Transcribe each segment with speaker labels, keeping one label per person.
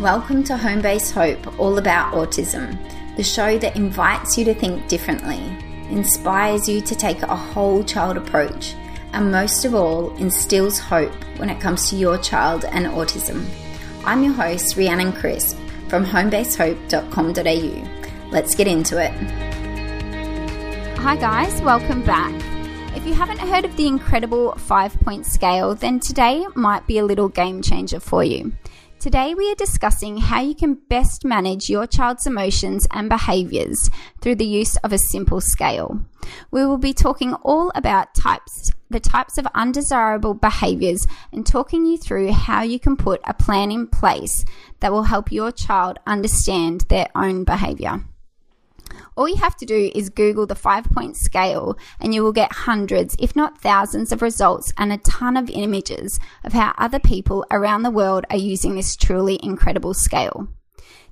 Speaker 1: Welcome to Homebase Hope, all about autism, the show that invites you to think differently, inspires you to take a whole child approach, and most of all, instills hope when it comes to your child and autism. I'm your host, Rhiannon Crisp from homebasehope.com.au. Let's get into it. Hi, guys, welcome back. If you haven't heard of the incredible five point scale, then today might be a little game changer for you. Today, we are discussing how you can best manage your child's emotions and behaviors through the use of a simple scale. We will be talking all about types, the types of undesirable behaviors, and talking you through how you can put a plan in place that will help your child understand their own behavior. All you have to do is Google the five point scale and you will get hundreds, if not thousands, of results and a ton of images of how other people around the world are using this truly incredible scale.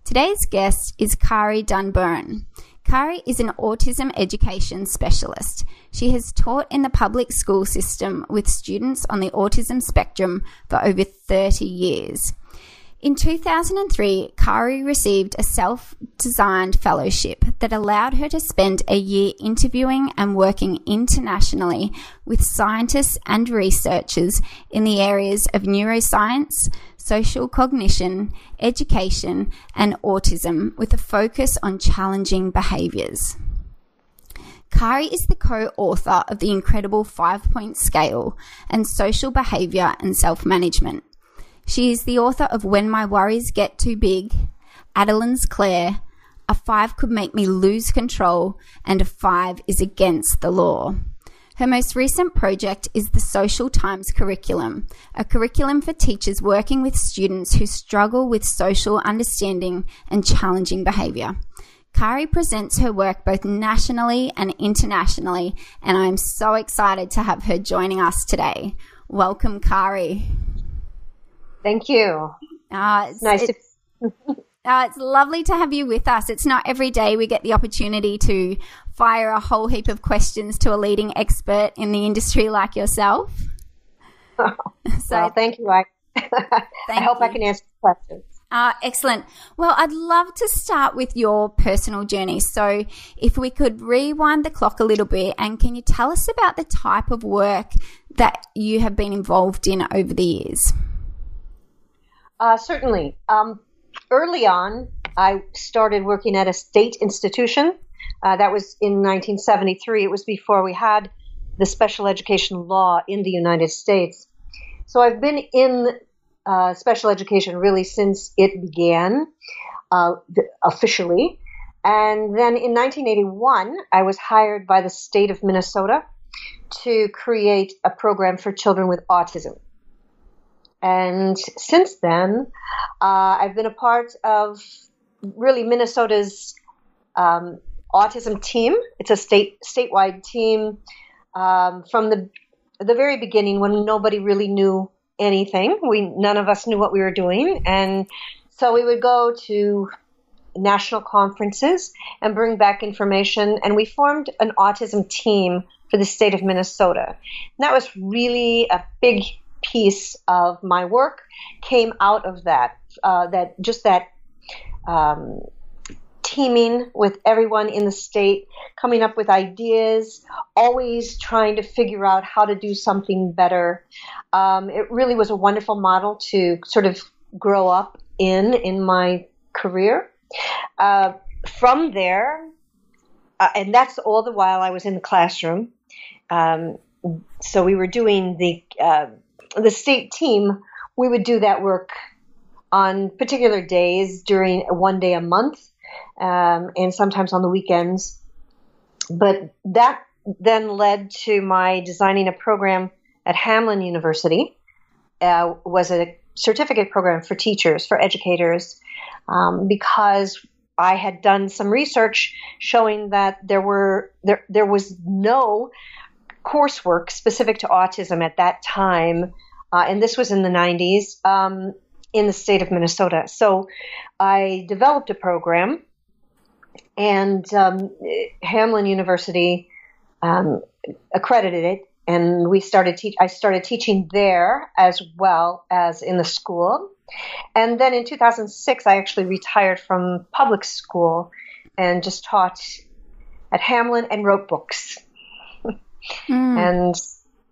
Speaker 1: Today's guest is Kari Dunn Buron. Kari is an autism education specialist. She has taught in the public school system with students on the autism spectrum for over 30 years. In 2003, Kari received a self designed fellowship that allowed her to spend a year interviewing and working internationally with scientists and researchers in the areas of neuroscience, social cognition, education, and autism with a focus on challenging behaviors. Kari is the co author of the incredible five point scale and social behavior and self management. She is the author of When My Worries Get Too Big, Adeline's Claire, A Five Could Make Me Lose Control, and A Five is Against the Law. Her most recent project is the Social Times Curriculum, a curriculum for teachers working with students who struggle with social understanding and challenging behaviour. Kari presents her work both nationally and internationally, and I'm so excited to have her joining us today. Welcome, Kari.
Speaker 2: Thank you.
Speaker 1: Uh,
Speaker 2: it's nice
Speaker 1: it's, to. uh, it's lovely to have you with us. It's not every day we get the opportunity to fire a whole heap of questions to a leading expert in the industry like yourself.
Speaker 2: so, well, thank you. I, I hope you. I can answer questions.
Speaker 1: Uh, excellent. Well, I'd love to start with your personal journey. So, if we could rewind the clock a little bit, and can you tell us about the type of work that you have been involved in over the years?
Speaker 2: Uh, certainly. Um, early on, I started working at a state institution. Uh, that was in 1973. It was before we had the special education law in the United States. So I've been in uh, special education really since it began uh, officially. And then in 1981, I was hired by the state of Minnesota to create a program for children with autism. And since then, uh, I've been a part of really Minnesota's um, autism team. It's a state statewide team um, from the the very beginning when nobody really knew anything. We none of us knew what we were doing, and so we would go to national conferences and bring back information. And we formed an autism team for the state of Minnesota. And that was really a big piece of my work came out of that. Uh, that just that um, teaming with everyone in the state, coming up with ideas, always trying to figure out how to do something better. Um, it really was a wonderful model to sort of grow up in in my career. Uh, from there, uh, and that's all the while I was in the classroom. Um, so we were doing the uh, the state team, we would do that work on particular days during one day a month, um, and sometimes on the weekends. But that then led to my designing a program at Hamline University. Uh, was a certificate program for teachers, for educators, um, because I had done some research showing that there were there there was no coursework specific to autism at that time, uh, and this was in the 90s um, in the state of Minnesota. So I developed a program, and um, Hamline University um, accredited it, and we started. Te- I started teaching there as well as in the school. And then in 2006, I actually retired from public school and just taught at Hamline and wrote books. mm. And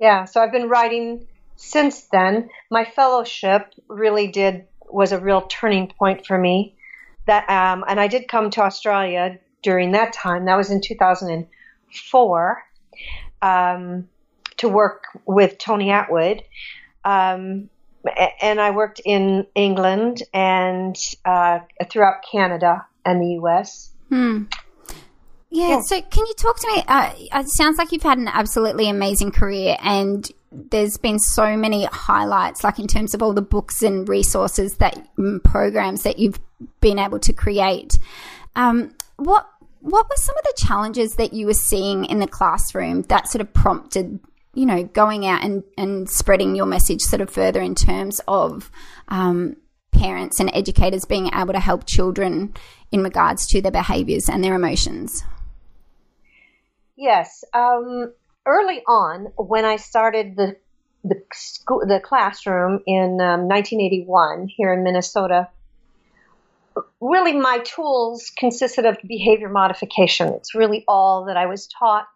Speaker 2: yeah, so I've been writing since then. My fellowship really did was a real turning point for me. That um, and I did come to Australia during that time. That was in 2004 um, to work with Tony Attwood. Um, and I worked in England and uh, throughout Canada and the U.S.
Speaker 1: Hmm. Yeah, yeah, So, can you talk to me? Uh, it sounds like you've had an absolutely amazing career, and there's been so many highlights, like in terms of all the books and resources that mm, programs that you've been able to create. Um, what what were some of the challenges that you were seeing in the classroom that sort of prompted you know, going out and, and spreading your message sort of further in terms of um, parents and educators being able to help children in regards to their behaviors and their emotions?
Speaker 2: Yes. Um, early on, when I started the the school, the classroom in um, 1981 here in Minnesota, really my tools consisted of behavior modification. It's really all that I was taught.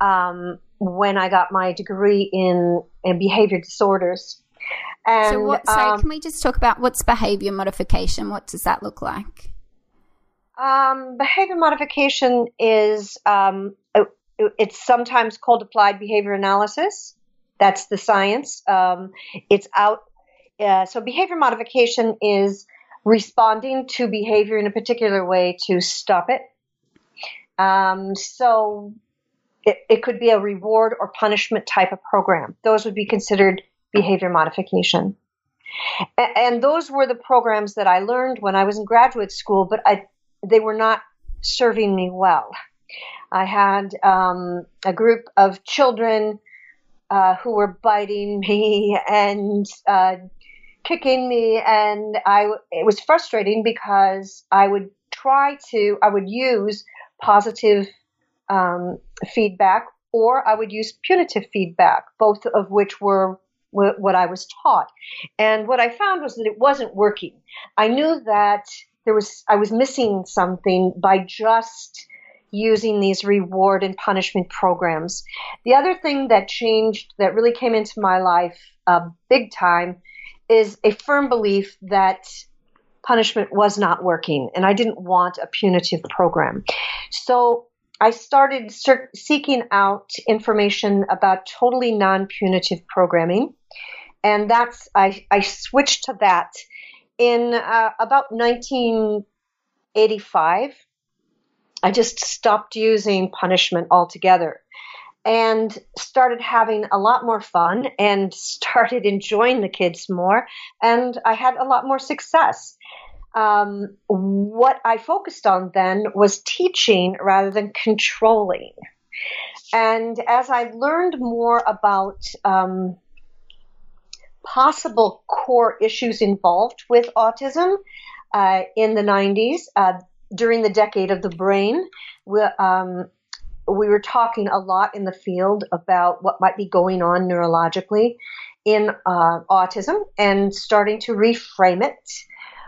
Speaker 2: Um, when I got my degree in, in behavior disorders.
Speaker 1: And, so, what, sorry, um, can we just talk about what's behavior modification? What does that look like?
Speaker 2: Um, behavior modification is um, it's sometimes called applied behavior analysis. That's the science. Um, it's out. Uh, so behavior modification is responding to behavior in a particular way to stop it. Um, so it, it could be a reward or punishment type of program. Those would be considered behavior modification. And, those were the programs that I learned when I was in graduate school, but I, they were not serving me well. I had um, a group of children uh, who were biting me and uh, kicking me, and I it was frustrating because I would try to I would use positive um, feedback, or I would use punitive feedback, both of which were what I was taught. And what I found was that it wasn't working. I knew that there was I was missing something by just using these reward and punishment programs. The other thing that changed that really came into my life uh, big time is a firm belief that punishment was not working and I didn't want a punitive program. So I started seeking out information about totally non punitive programming. And that's, I, I switched to that in uh, about 1985. I just stopped using punishment altogether and started having a lot more fun and started enjoying the kids more. And I had a lot more success um, what I focused on then was teaching rather than controlling. And as I learned more about um, possible core issues involved with autism uh, in the 90s, uh, during the decade of the brain, we, um, we were talking a lot in the field about what might be going on neurologically in uh, autism and starting to reframe it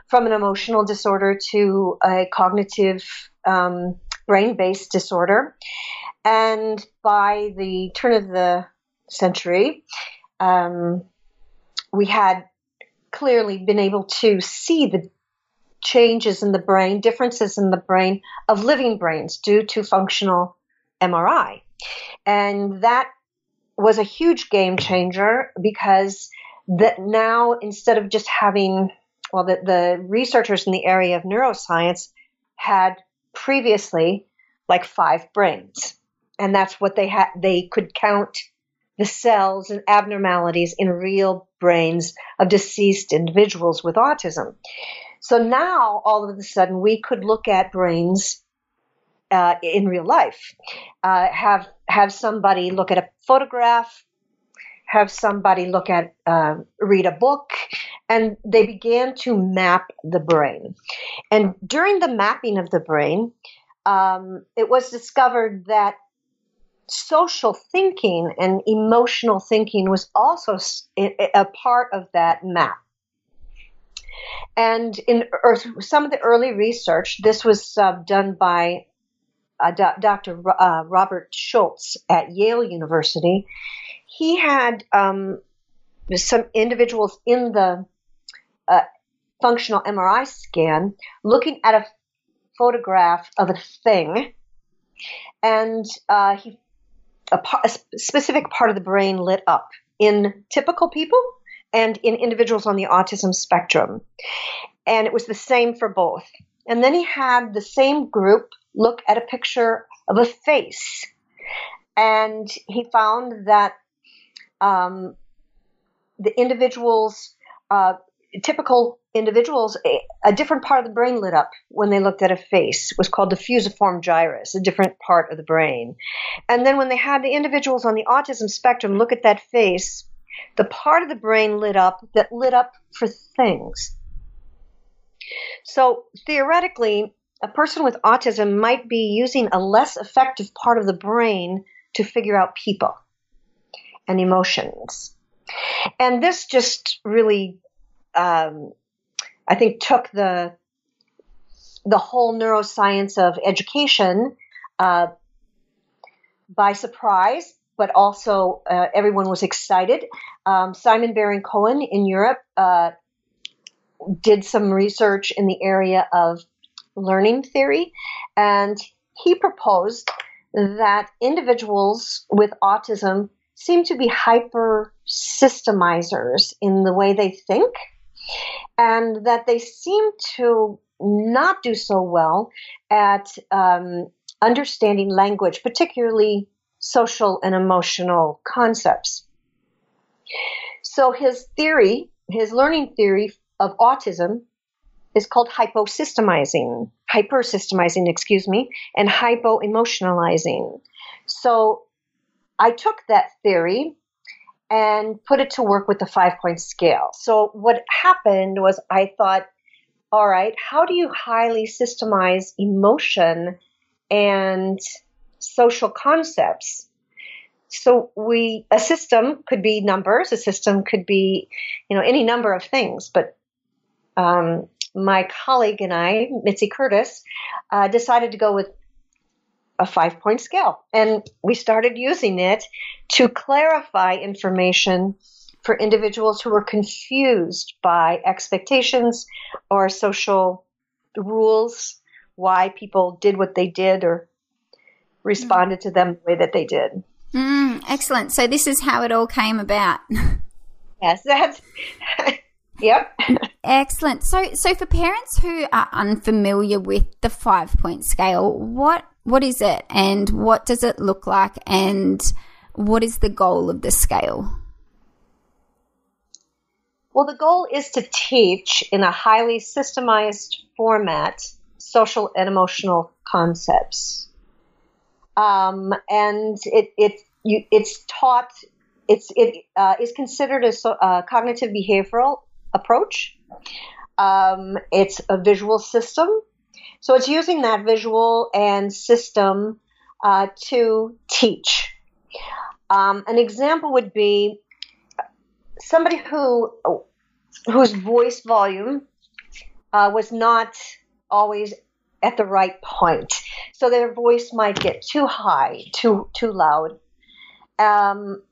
Speaker 2: from an emotional disorder to a cognitive um, brain based disorder. And by the turn of the century, um, we had clearly been able to see the changes in the brain, differences in the brain of living brains due to functional MRI. And that was a huge game changer because that now instead of just having well, the, the researchers in the area of neuroscience had previously like five brains. And that's what they had. They could count the cells and abnormalities in real brains of deceased individuals with autism. So now, all of a sudden, we could look at brains uh, in real life. Uh, have have somebody look at a photograph, have somebody look at uh, read a book, and they began to map the brain. And during the mapping of the brain, um, it was discovered that social thinking and emotional thinking was also a part of that map. And in some of the early research, this was uh, done by uh, Dr. Uh, Robert Schultz at Yale University. He had um, some individuals in the uh, functional MRI scan looking at a photograph of a thing, and uh, he a, a specific part of the brain lit up in typical people and in individuals on the autism spectrum. And it was the same for both. And then he had the same group look at a picture of a face. And he found that um, the individuals, uh, typical individuals, a, a, different part of the brain lit up when they looked at a face. It was called the fusiform gyrus, a different part of the brain. And then when they had the individuals on the autism spectrum look at that face, the part of the brain lit up that lit up for things. So theoretically, a person with autism might be using a less effective part of the brain to figure out people and emotions. And this just really, um, I think, took the the whole neuroscience of education uh, by surprise, but also uh, everyone was excited. Um, Simon Baron Cohen in Europe uh, did some research in the area of learning theory, and he proposed that individuals with autism seem to be hyper systemizers in the way they think, and that they seem to not do so well at um, understanding language, particularly social and emotional concepts. So his theory, his learning theory of autism is called hyposystemizing, hypersystemizing, excuse me, and hypoemotionalizing. So I took that theory and put it to work with the five point scale. So what happened was I thought, all right, how do you highly systemize emotion and social concepts? So we a system could be numbers, a system could be, you know, any number of things, but um, my colleague and I, Mitzi Curtis, uh, decided to go with a five point scale. And we started using it to clarify information for individuals who were confused by expectations or social rules, why people did what they did or responded to them the way that they did.
Speaker 1: Mm, excellent. So this is how it all came about.
Speaker 2: yes, that's Yep.
Speaker 1: Excellent. So, so for parents who are unfamiliar with the five point scale, what what is it, and what does it look like, and what is the goal of the scale?
Speaker 2: Well, the goal is to teach in a highly systemized format social and emotional concepts, um, and it it you, it's taught. It's it uh, is considered a uh, cognitive behavioral approach. Um, it's a visual system. So it's using that visual and system uh, to teach. Um, an example would be somebody who whose voice volume uh, was not always at the right point, so their voice might get too high, too too loud. Um,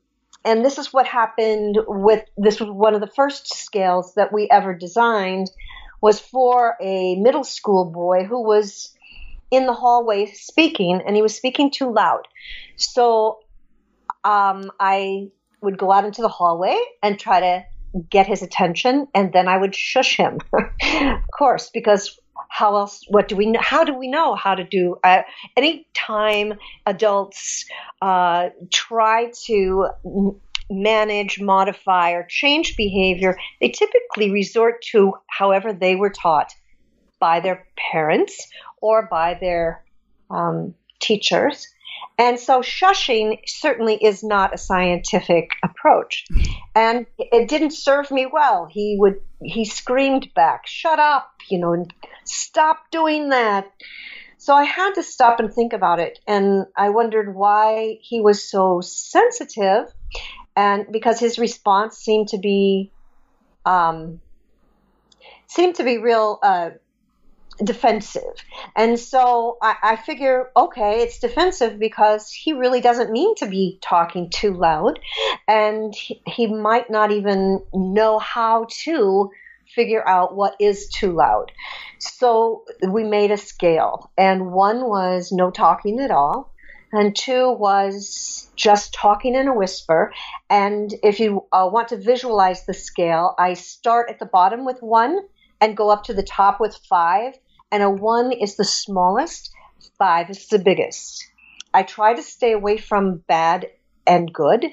Speaker 2: and this is what happened with this was one of the first scales that we ever designed was for a middle school boy who was in the hallway speaking and he was speaking too loud. So um, i would go out into the hallway and try to get his attention and then i would shush him. Of course because how else what do we know how do we know how to do uh, any time adults uh, try to manage modify or change behavior they typically resort to however they were taught by their parents or by their um, teachers and so shushing certainly is not a scientific approach. And it didn't serve me well. He would, he screamed back, shut up, you know, and stop doing that. So I had to stop and think about it. And I wondered why he was so sensitive. And because his response seemed to be, um, seemed to be real uh, defensive. And so I, I, figure, okay, it's defensive because he really doesn't mean to be talking too loud. And he, he might not even know how to figure out what is too loud. So we made a scale, and one was no talking at all, and two was just talking in a whisper. And if you uh, want to visualize the scale, I start at the bottom with one and go up to the top with five and a one is the smallest, five is the biggest. I try to stay away from bad and good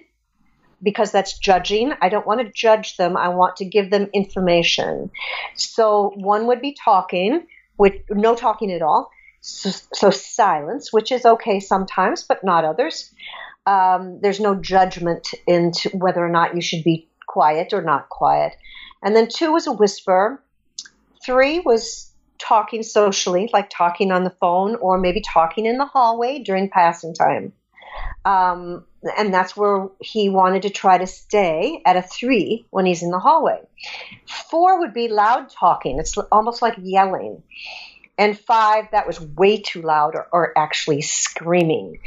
Speaker 2: because that's judging. I don't want to judge them. I want to give them information. So one would be talking, with no talking at all. So, so silence, which is okay sometimes, but not others. Um, there's no judgment into whether or not you should be quiet or not quiet. And then two was a whisper. Three was talking socially, like talking on the phone or maybe talking in the hallway during passing time. Um, and that's where he wanted to try to stay at a three when he's in the hallway. Four would be loud talking, it's almost like yelling. And five, that was way too loud or, or actually screaming.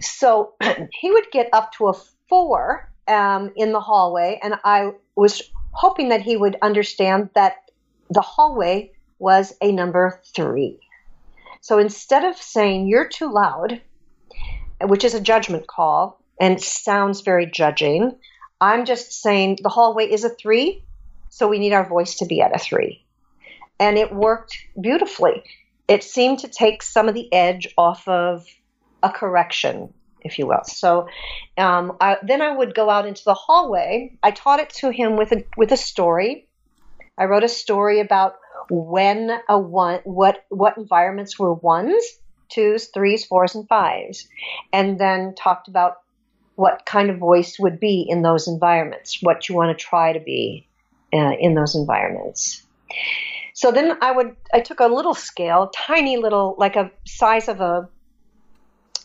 Speaker 2: So he would get up to a four um, in the hallway, and I was hoping that he would understand that the hallway was a number three. So instead of saying you're too loud, which is a judgment call and sounds very judging, I'm just saying the hallway is a three, so we need our voice to be at a three. And it worked beautifully. It seemed to take some of the edge off of a correction, if you will. So um, I, then I would go out into the hallway. I taught it to him with a, with a story. I wrote a story about when a one what what environments were ones, twos, threes, fours, and fives, and then talked about what kind of voice would be in those environments, what you want to try to be uh, in those environments. So then I would I took a little scale, tiny little like a size of a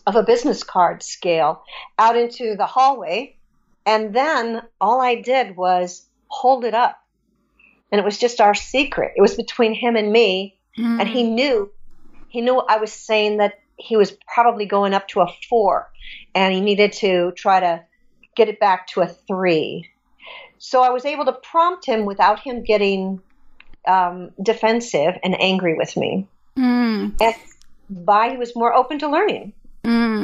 Speaker 2: of a business card scale out into the hallway and then all I did was hold it up and it was just our secret. It was between him and me, mm. and he knew he knew I was saying that he was probably going up to a four, and he needed to try to get it back to a three. So I was able to prompt him without him getting um, defensive and angry with me. Mm. And by he was more open to learning.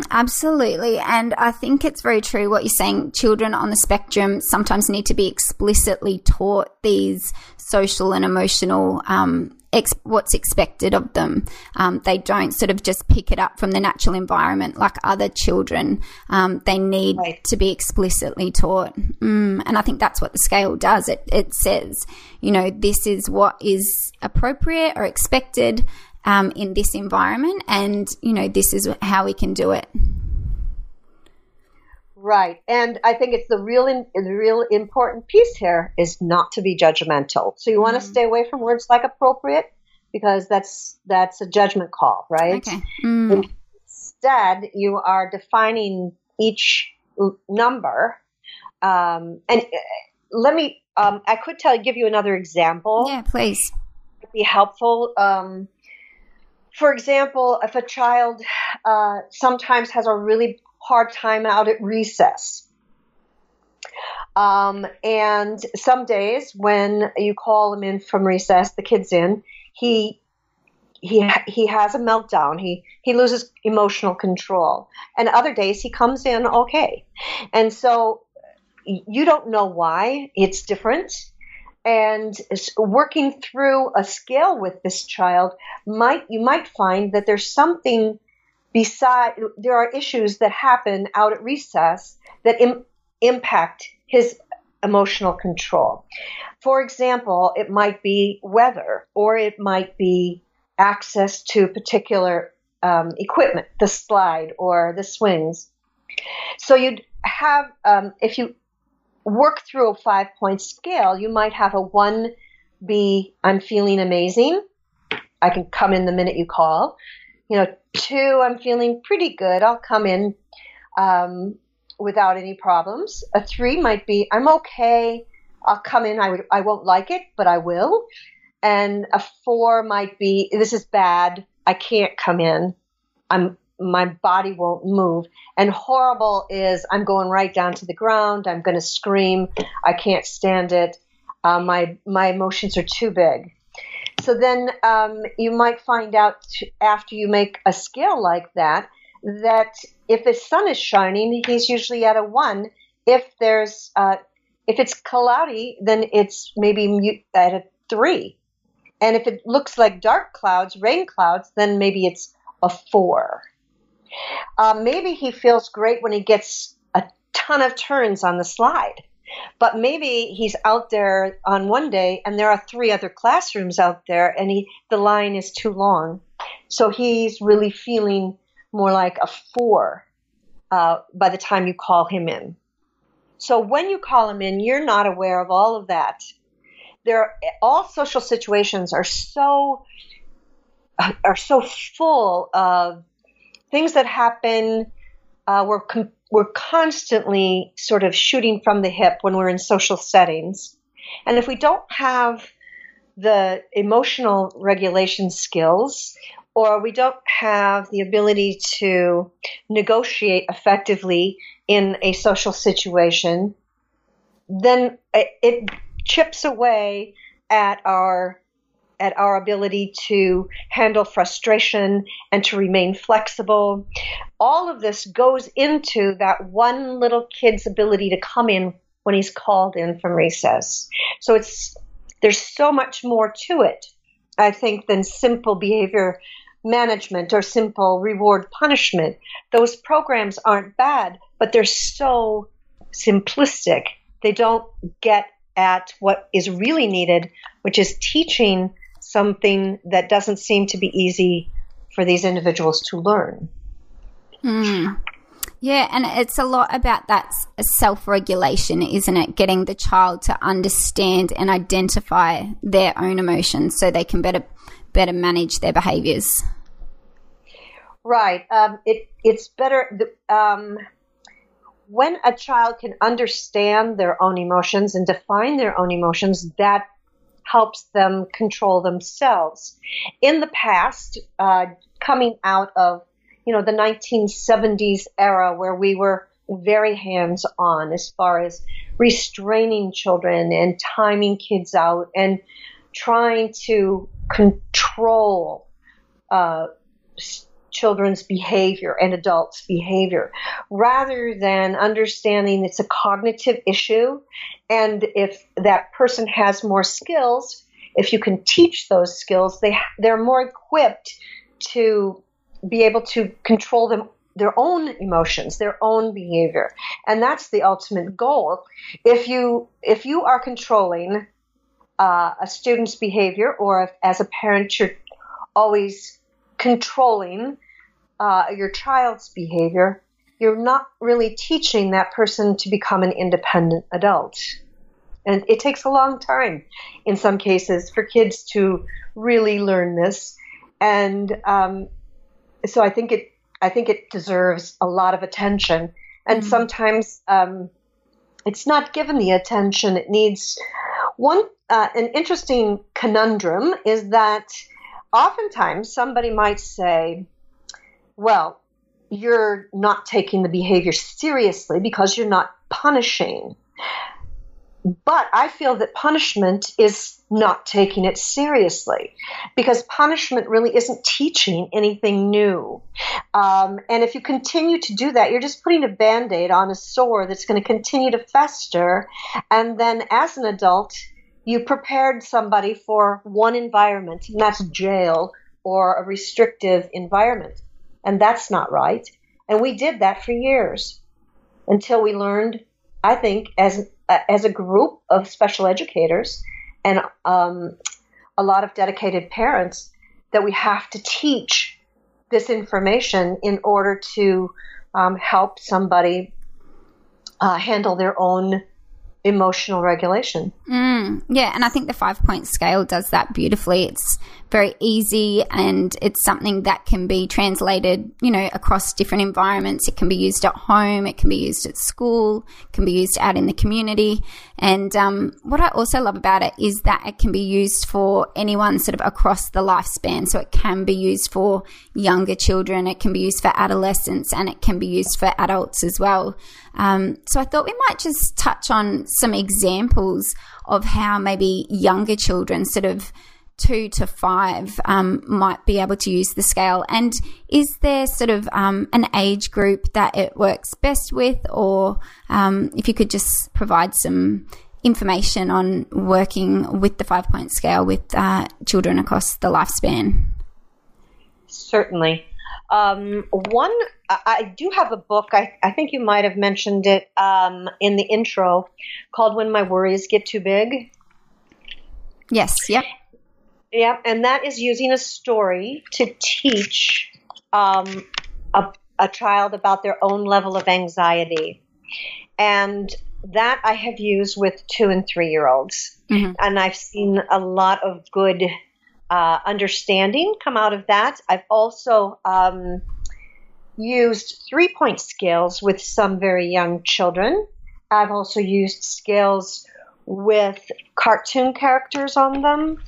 Speaker 1: Mm, absolutely. And I think it's very true what you're saying. Children on the spectrum sometimes need to be explicitly taught these social and emotional um, ex- what's expected of them. Um, they don't sort of just pick it up from the natural environment like other children. Um, they need right. to be explicitly taught. Mm, and I think that's what the scale does. It, it says, you know, this is what is appropriate or expected um, in this environment, and you know this is how we can do it.
Speaker 2: Right, and I think it's the real in, the real important piece here is not to be judgmental. So you want to mm. stay away from words like appropriate because that's that's a judgment call, right? Okay. Mm. Instead, you are defining each number, um, and uh, let me. Um, I could tell give you another example.
Speaker 1: Yeah, please.
Speaker 2: It'd be helpful. Um, for example, if a child uh, sometimes has a really hard time out at recess, um, and some days when you call him in from recess, the kid's in, he he he has a meltdown. He he loses emotional control. And other days he comes in okay. And so you don't know why it's different and working through a scale with this child might you might find that there's something beside there are issues that happen out at recess that Im- impact his emotional control. For example it might be weather or it might be access to particular um, equipment the slide or the swings. So you'd have um, if you work through a five point scale, you might have a one be, I'm feeling amazing. I can come in the minute you call. You know, two, I'm feeling pretty good. I'll come in um, without any problems. A three might be, I'm okay. I'll come in. I, I won't like it, but I will. And a four might be, this is bad. I can't come in. I'm, my body won't move. And horrible is I'm going right down to the ground. I'm going to scream. I can't stand it. Uh, my, my emotions are too big. So then um, you might find out after you make a scale like that that if the sun is shining, he's usually at a one. If there's uh, if it's cloudy, then it's maybe at a three. And if it looks like dark clouds, rain clouds, then maybe it's a four. Uh, maybe he feels great when he gets a ton of turns on the slide. But maybe he's out there on one day and there are three other classrooms out there and he, the line is too long. So he's really feeling more like a four uh, by the time you call him in. So when you call him in, you're not aware of all of that. There, all social situations are so are so full of things that happen. Uh, we're com- we're constantly sort of shooting from the hip when we're in social settings, and if we don't have the emotional regulation skills or we don't have the ability to negotiate effectively in a social situation, then it chips away at our at our ability to handle frustration and to remain flexible. All of this goes into that one little kid's ability to come in when he's called in from recess. So it's there's so much more to it, I think, than simple behavior management or simple reward punishment. Those programs aren't bad, but they're so simplistic. They don't get at what is really needed, which is teaching something that doesn't seem to be easy for these individuals to learn.
Speaker 1: Mm. Yeah, and it's a lot about that self regulation, isn't it? Getting the child to understand and identify their own emotions so they can better better manage their behaviors.
Speaker 2: Right. Um, it it's better um, when a child can understand their own emotions and define their own emotions. That helps them control themselves. In the past, uh, coming out of you know the 1970s era where we were very hands on as far as restraining children and timing kids out and trying to control uh, children's behavior and adults' behavior rather than understanding it's a cognitive issue. And if that person has more skills, if you can teach those skills, they, they're more equipped to be able to control them their own emotions, their own behavior. And that's the ultimate goal. If you if you are controlling uh, a student's behavior, or if as a parent you're always controlling uh, your child's behavior, you're not really teaching that person to become an independent adult. And it takes a long time in some cases for kids to really learn this. And um, so I think it I think it deserves a lot of attention. And mm-hmm. sometimes um, it's not given the attention it needs. One uh, an interesting conundrum is that oftentimes somebody might say, well, you're not taking the behavior seriously because you're not punishing. But I feel that punishment is not taking it seriously because punishment really isn't teaching anything new. Um, and if you continue to do that, you're just putting a band aid on a sore that's going to continue to fester. And then as an adult, you prepared somebody for one environment, and that's jail or a restrictive environment. And that's not right. And we did that for years until we learned, I think, as, as a group of special educators and um, a lot of dedicated parents, that we have to teach this information in order to um, help somebody uh, handle their own emotional regulation.
Speaker 1: Mm, yeah, and I think the five point scale does that beautifully. It's very easy and it's something that can be translated, you know, across different environments. It can be used at home, it can be used at school, it can be used out in the community. And um, what I also love about it is that it can be used for anyone sort of across the lifespan. So it can be used for younger children, it can be used for adolescents, and it can be used for adults as well. Um, so I thought we might just touch on some examples of how maybe younger children, sort of two to five, um, might be able to use the scale. And is there sort of um, an age group that it works best with, or um, if you could just provide some information on working with the five point scale with uh, children across the lifespan?
Speaker 2: Certainly. Um, one, I do have a book. I, I think you might have mentioned it um, in the intro, called "When My Worries Get Too Big."
Speaker 1: Yes. Yep.
Speaker 2: Yep. And that is using a story to teach um, a, a child about their own level of anxiety, and that I have used with two and three year olds, mm-hmm. and I've seen a lot of good uh, understanding come out of that. I've also um, used three point scales with some very young children. I've also used scales with cartoon characters on them.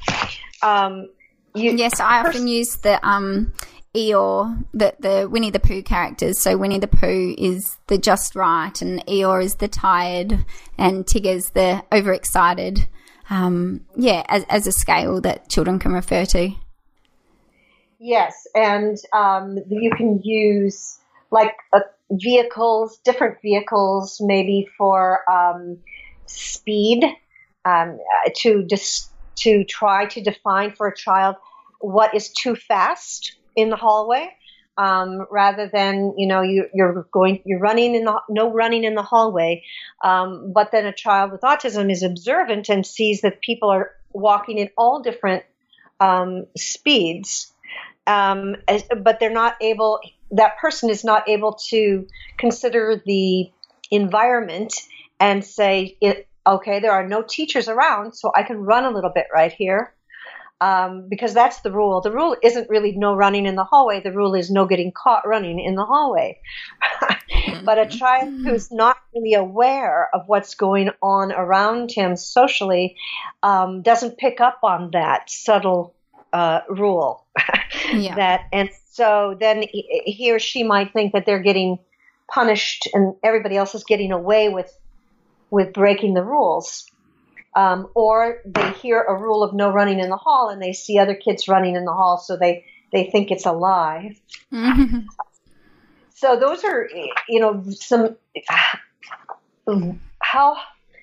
Speaker 2: Um,
Speaker 1: you, yes, I pers- often use the um, Eeyore, the, the Winnie the Pooh characters. So Winnie the Pooh is the just right, and Eeyore is the tired, and Tigger's the overexcited um, yeah, as, as a scale that children can refer to.
Speaker 2: Yes, and um, you can use like uh, vehicles, different vehicles, maybe for um, speed, um, to just to try to define for a child what is too fast in the hallway um, rather than you know you, are going you're running in the no running in the hallway. Um, but then a child with autism is observant and sees that people are walking in all different um, speeds. Um, but they're not able that person is not able to consider the environment and say it, okay there are no teachers around so i can run a little bit right here um, because that's the rule. The rule isn't really no running in the hallway. The rule is no getting caught running in the hallway. but a child who's not really aware of what's going on around him socially um, doesn't pick up on that subtle uh, rule. yeah. That and so then he or she might think that they're getting punished and everybody else is getting away with with breaking the rules. Um, or they hear a rule of no running in the hall and they see other kids running in the hall, so they, they think it's a lie. Mm-hmm. So those are, you know, some how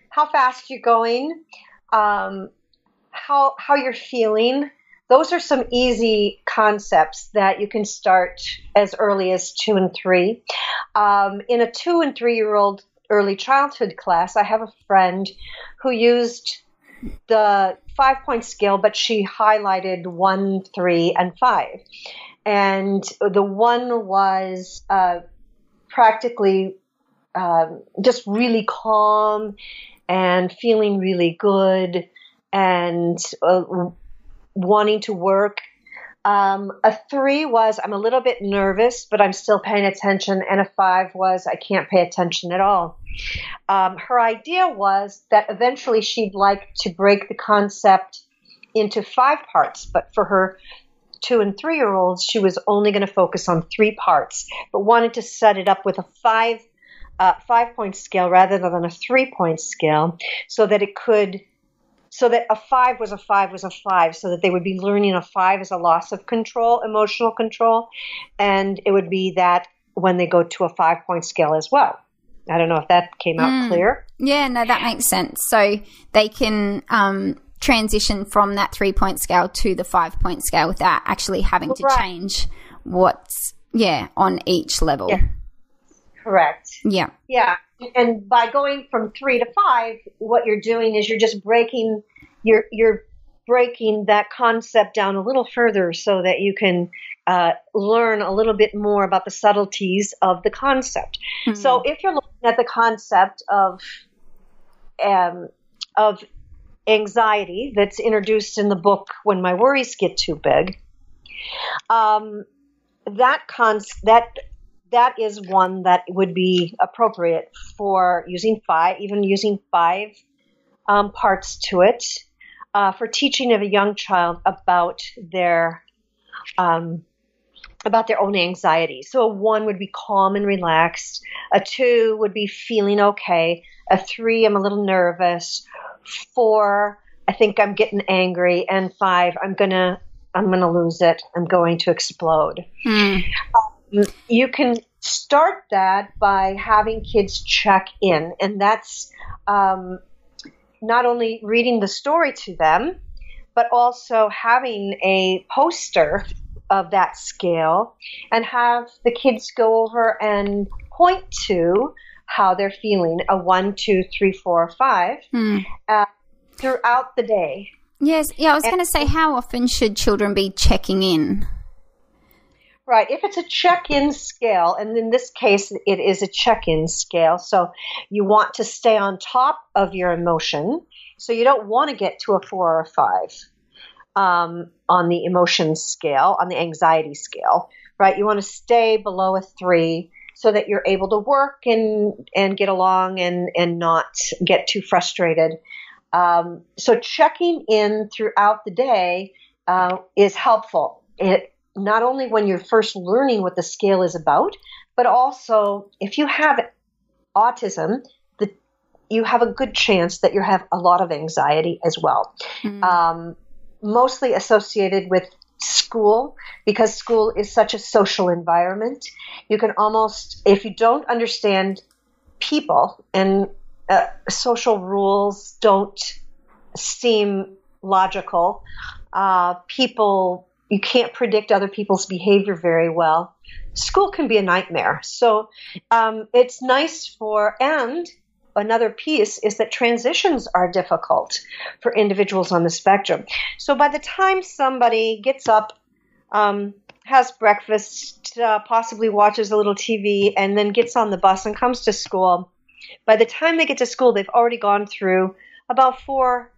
Speaker 2: how fast you're going, um, how how you're feeling. Those are some easy concepts that you can start as early as two and three. Um, in a two and three year old early childhood class, I have a friend who used the five point scale, but she highlighted one, three, and five. And the one was uh, practically um, just really calm and feeling really good and uh, wanting to work um, a three was I'm a little bit nervous, but I'm still paying attention. And a five was I can't pay attention at all. Um, her idea was that eventually she'd like to break the concept into five parts, but for her two and three year olds, she was only going to focus on three parts, but wanted to set it up with a five uh, five point scale rather than a three point scale, so that it could so that a five was a five was a five, so that they would be learning a five as a loss of control, emotional control, and it would be that when they go to a five point scale as well. I don't know if that came out mm. clear.
Speaker 1: Yeah, no, that makes sense. So they can um, transition from that three point scale to the five point scale without actually having to right. change what's yeah on each level.
Speaker 2: Yeah. Correct.
Speaker 1: Yeah.
Speaker 2: Yeah and by going from three to five, what you're doing is you're just breaking you're you're breaking that concept down a little further so that you can uh, learn a little bit more about the subtleties of the concept. Mm-hmm. So if you're looking at the concept of um, of anxiety that's introduced in the book when my worries get too big um, that cons that that is one that would be appropriate for using five even using five um, parts to it uh, for teaching of a young child about their um, about their own anxiety. So a one would be calm and relaxed. A two would be feeling okay. A three, I'm a little nervous. Four, I think I'm getting angry. And five, I'm gonna I'm gonna lose it. I'm going to explode. Mm. Um, you can start that by having kids check in, and that's um, not only reading the story to them, but also having a poster of that scale and have the kids go over and point to how they're feeling a one, two, three, four, five hmm. uh, throughout the day.
Speaker 1: Yes, yeah, I was going to say, how often should children be checking in?
Speaker 2: Right. If it's a check in scale, and in this case, it is a check in scale, so you want to stay on top of your emotion. So you don't want to get to a four or a five um, on the emotion scale, on the anxiety scale, right? You want to stay below a three so that you're able to work and, and get along and, and not get too frustrated. Um, so checking in throughout the day uh, is helpful. It not only when you're first learning what the scale is about, but also if you have autism, the, you have a good chance that you have a lot of anxiety as well. Mm-hmm. Um, mostly associated with school because school is such a social environment. You can almost, if you don't understand people and uh, social rules don't seem logical, uh, people you can't predict other people's behavior very well. School can be a nightmare. So um, it's nice for, and another piece is that transitions are difficult for individuals on the spectrum. So by the time somebody gets up, um, has breakfast, uh, possibly watches a little TV, and then gets on the bus and comes to school, by the time they get to school, they've already gone through about four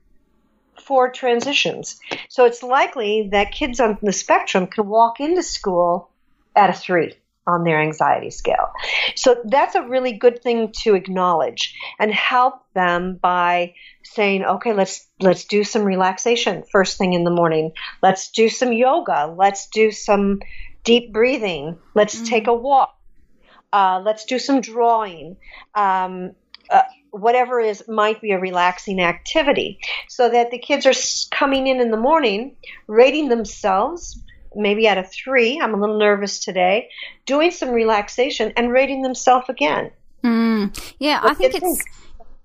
Speaker 2: for transitions. So it's likely that kids on the spectrum can walk into school at a three on their anxiety scale. So that's a really good thing to acknowledge and help them by saying, okay, let's let's do some relaxation first thing in the morning. Let's do some yoga. Let's do some deep breathing. Let's mm-hmm. take a walk. Uh, let's do some drawing. Um, uh, whatever is might be a relaxing activity so that the kids are coming in in the morning rating themselves maybe at a three. I'm a little nervous today. Doing some relaxation and rating themselves again.
Speaker 1: Mm, yeah i think it's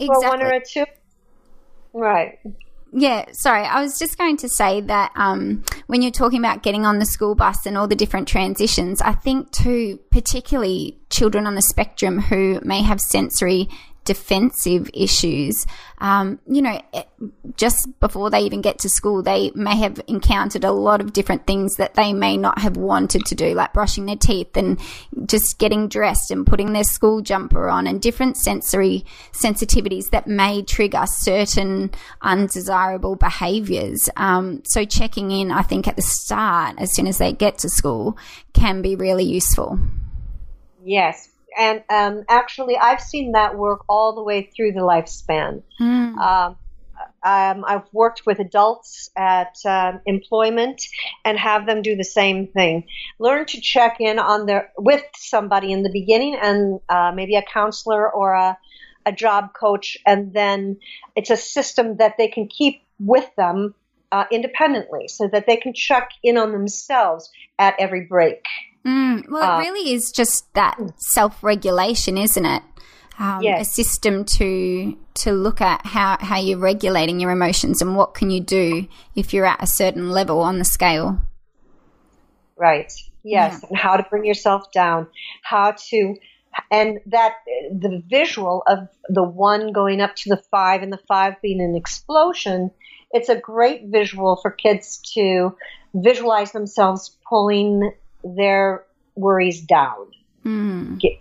Speaker 1: exactly.
Speaker 2: one or a two? Right.
Speaker 1: Yeah, sorry. I was just going to say that um, when you're talking about getting on the school bus and all the different transitions, I think too, particularly children on the spectrum who may have sensory defensive issues, um, you know, just before they even get to school, they may have encountered a lot of different things that they may not have wanted to do, like brushing their teeth and just getting dressed and putting their school jumper on, and different sensory sensitivities that may trigger certain undesirable behaviors. Um, so, checking in, I think, at the start, as soon as they get to school, can be really useful.
Speaker 2: Yes, and um, actually, I've seen that work all the way through the lifespan. Mm. Um, um, I've worked with adults at um, employment and have them do the same thing. Learn to check in on their with somebody in the beginning, and uh, maybe a counselor or a, a job coach, and then it's a system that they can keep with them uh, independently, so that they can check in on themselves at every break.
Speaker 1: Mm, well, uh, it really is just that mm. self regulation, isn't it? Um, yes. A system to to look at how, how you're regulating your emotions and what can you do if you're at a certain level on the scale.
Speaker 2: Right. Yes, yeah. and how to bring yourself down, how to and that the visual of the one going up to the five and the five being an explosion it's a great visual for kids to visualize themselves pulling their worries down. Mm. Get,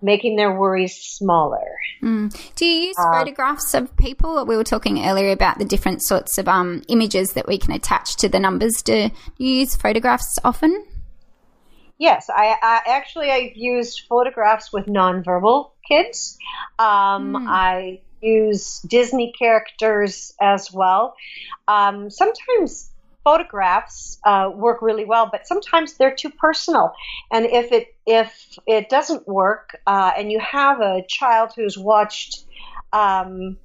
Speaker 2: making their worries smaller.
Speaker 1: Mm. Do you use uh, photographs of people? We were talking earlier about the different sorts of um, images that we can attach to the numbers. Do you use photographs often?
Speaker 2: Yes, I, I actually I've used photographs with nonverbal kids. Um, mm. I use Disney characters as well. Um, sometimes photographs uh, work really well, but sometimes they're too personal. And if it if it doesn't work, uh, and you have a child who's watched, um,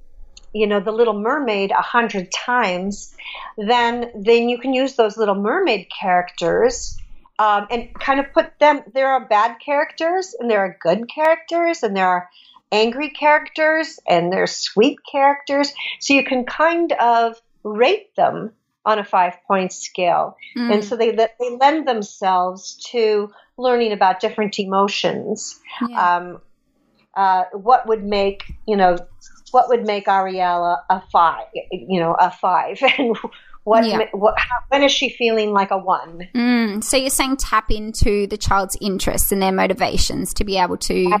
Speaker 2: you know, The Little Mermaid a hundred times, then then you can use those Little Mermaid characters. Um, and kind of put them. There are bad characters, and there are good characters, and there are angry characters, and there's sweet characters. So you can kind of rate them on a five point scale. Mm. And so they, they lend themselves to learning about different emotions. Yeah. Um, uh, what would make, you know, what would make Ariella a five, you know, a five? And what, yeah. what how, when is she feeling like a one?
Speaker 1: Mm. So you're saying tap into the child's interests and their motivations to be able to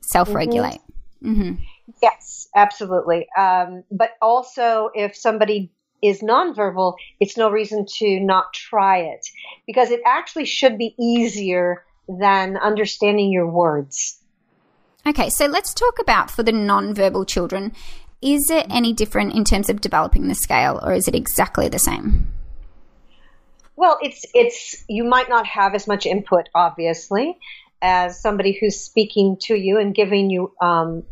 Speaker 1: self regulate. Mm-hmm.
Speaker 2: Mm-hmm. Yes, absolutely. Um, but also, if somebody is nonverbal, it's no reason to not try it because it actually should be easier than understanding your words.
Speaker 1: Okay, so let's talk about for the nonverbal children. Is it any different in terms of developing the scale, or is it exactly the same?
Speaker 2: Well, it's it's you might not have as much input, obviously, as somebody who's speaking to you and giving you um,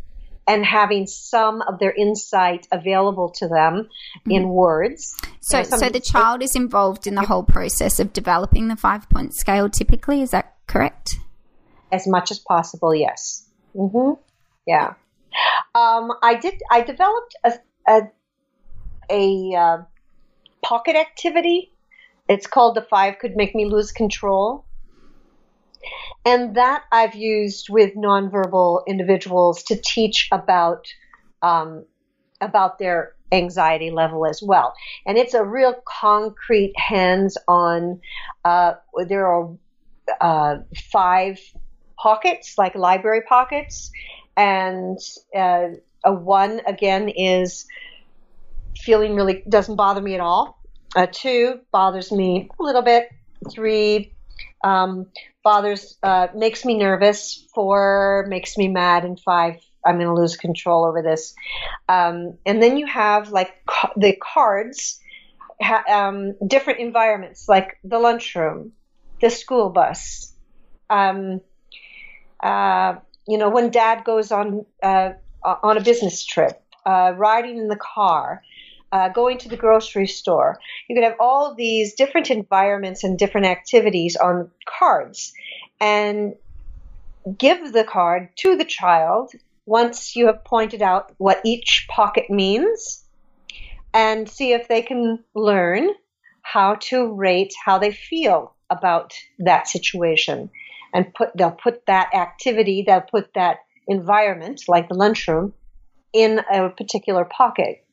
Speaker 2: and having some of their insight available to them mm-hmm. in words.
Speaker 1: So, you know, so the child is involved in the whole process of developing the five point scale. Typically, is that correct?
Speaker 2: As much as possible, yes. Mm-hmm. Yeah. Um, I did. I developed a a, a uh, pocket activity. It's called the Five Could Make Me Lose Control. And that I've used with nonverbal individuals to teach about um, about their anxiety level as well. And it's a real concrete, hands-on. Uh, there are uh, five pockets, like library pockets, and uh, a one again is feeling really doesn't bother me at all. A two bothers me a little bit. Three um, bothers, uh, makes me nervous. Four makes me mad, and five, I'm going to lose control over this. Um, and then you have like ca- the cards, ha- um, different environments, like the lunchroom, the school bus. Um, uh, you know, when dad goes on uh, on a business trip, uh, riding in the car, uh, going to the grocery store. You could have all these different environments and different activities on cards and give the card to the child once you have pointed out what each pocket means and see if they can learn how to rate how they feel about that situation and put they'll put that activity they'll put that environment like the lunchroom in a particular pocket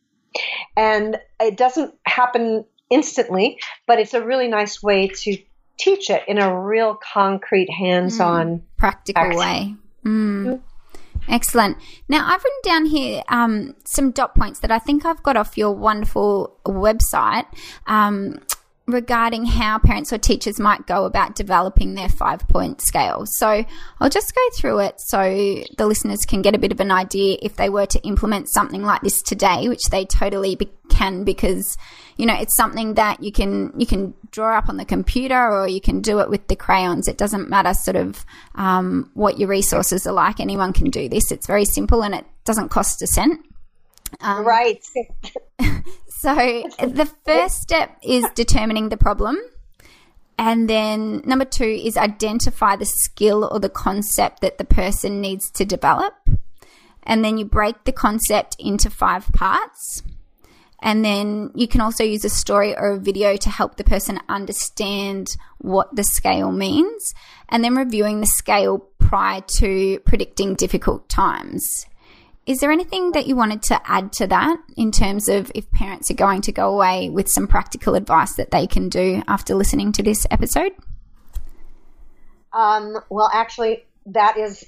Speaker 2: and it doesn't happen instantly, but it's a really nice way to teach it in a real concrete, hands on, mm,
Speaker 1: practical action. way. Mm. Excellent. Now, I've written down here um, some dot points that I think I've got off your wonderful website. Um, regarding how parents or teachers might go about developing their five point scale. So I'll just go through it so the listeners can get a bit of an idea if they were to implement something like this today, which they totally be- can because you know it's something that you can you can draw up on the computer or you can do it with the crayons. It doesn't matter sort of um, what your resources are like. Anyone can do this. It's very simple and it doesn't cost a cent.
Speaker 2: Um, right.
Speaker 1: So the first step is determining the problem. And then number two is identify the skill or the concept that the person needs to develop. And then you break the concept into five parts. And then you can also use a story or a video to help the person understand what the scale means. And then reviewing the scale prior to predicting difficult times. Is there anything that you wanted to add to that in terms of if parents are going to go away with some practical advice that they can do after listening to this episode?
Speaker 2: Um, well, actually, that is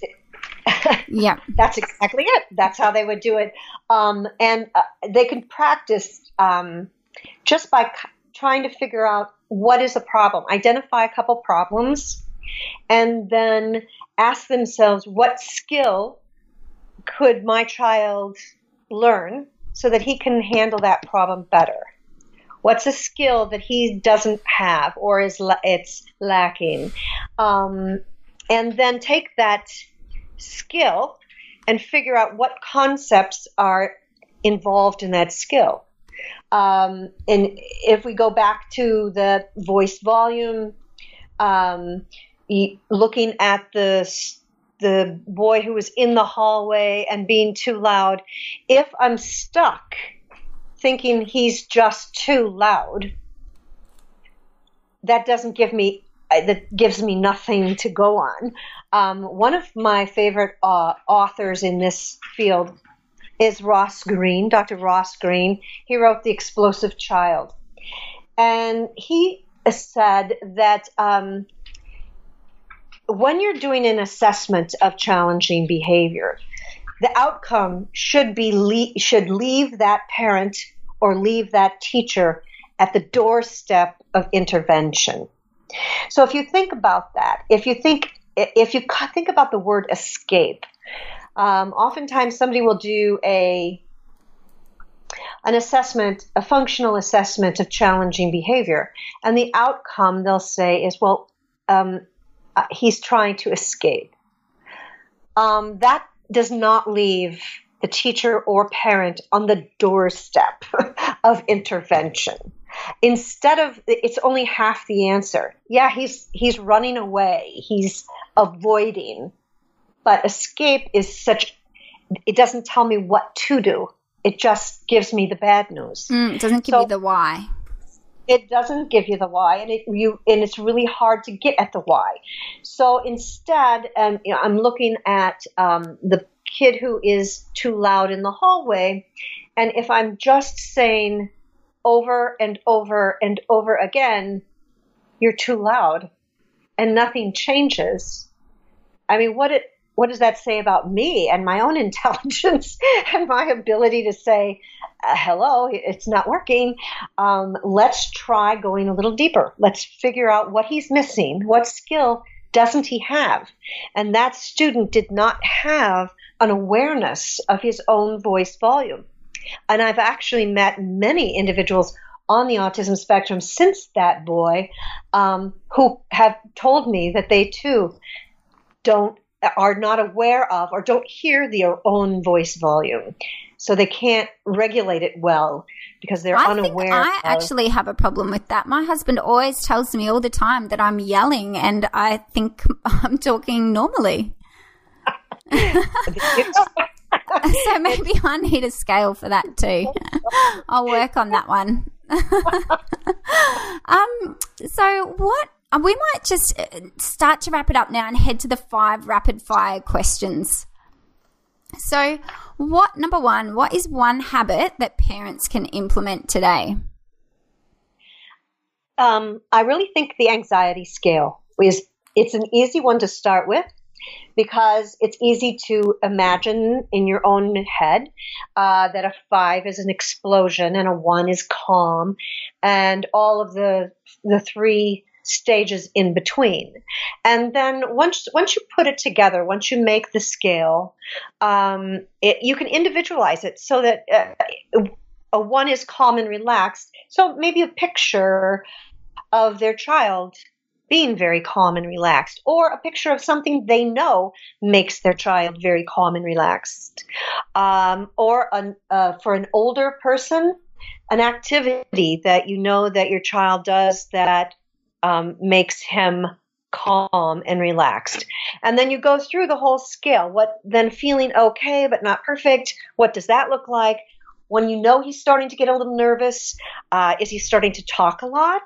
Speaker 1: yeah,
Speaker 2: that's exactly it. That's how they would do it, um, and uh, they can practice um, just by c- trying to figure out what is a problem, identify a couple problems, and then ask themselves what skill could my child learn so that he can handle that problem better. What's a skill that he doesn't have or is la- it's lacking, um, and then take that skill and figure out what concepts are involved in that skill. Um, and if we go back to the voice volume, um, looking at the the boy who was in the hallway and being too loud, if I'm stuck thinking he's just too loud, that doesn't give me that gives me nothing to go on. Um, one of my favorite uh, authors in this field is Ross Greene, Dr. Ross Greene. He wrote The Explosive Child. And he said that um, when you're doing an assessment of challenging behavior, the outcome should be le- should leave that parent or leave that teacher at the doorstep of intervention. So if you think about that, if you think if you think about the word escape, um, oftentimes somebody will do a an assessment, a functional assessment of challenging behavior, and the outcome they'll say is, well, um, uh, he's trying to escape. Um, that does not leave the teacher or parent on the doorstep of intervention. Instead of it's only half the answer. Yeah, he's he's running away. He's avoiding. But escape is such it doesn't tell me what to do. It just gives me the bad news.
Speaker 1: Mm, it doesn't give so, you the why.
Speaker 2: It doesn't give you the why, and it you and it's really hard to get at the why. So instead, um, you know, I'm looking at um, the kid who is too loud in the hallway, and if I'm just saying over and over and over again, you're too loud, and nothing changes. I mean, what it what does that say about me and my own intelligence and my ability to say, uh, hello, it's not working. Um, let's try going a little deeper. Let's figure out what he's missing. What skill doesn't he have? And that student did not have an awareness of his own voice volume. And I've actually met many individuals on the autism spectrum since that boy um, who have told me that they too don't are not aware of or don't hear their own voice volume. So they can't regulate it well because they're
Speaker 1: I
Speaker 2: unaware.
Speaker 1: I of- actually have a problem with that. My husband always tells me all the time that I'm yelling and I think I'm talking normally. so maybe I need a scale for that too. I'll work on that one. um, so what we might just uh, start to wrap it up now and head to the five rapid fire questions. So, what number one, what is one habit that parents can implement today?
Speaker 2: Um, I really think the anxiety scale is it's an easy one to start with because it's easy to imagine in your own head uh, that a five is an explosion and a one is calm, and all of the the three stages in between. And then once once you put it together, once you make the scale, um, it, you can individualize it so that uh, a one is calm and relaxed. So maybe a picture of their child being very calm and relaxed, or a picture of something they know makes their child very calm and relaxed, um, or an, uh, for an older person, an activity that you know that your child does that um, makes him calm and relaxed. And then you go through the whole scale. What then feeling okay but not perfect? What does that look like? When you know he's starting to get a little nervous? Uh, is he starting to talk a lot?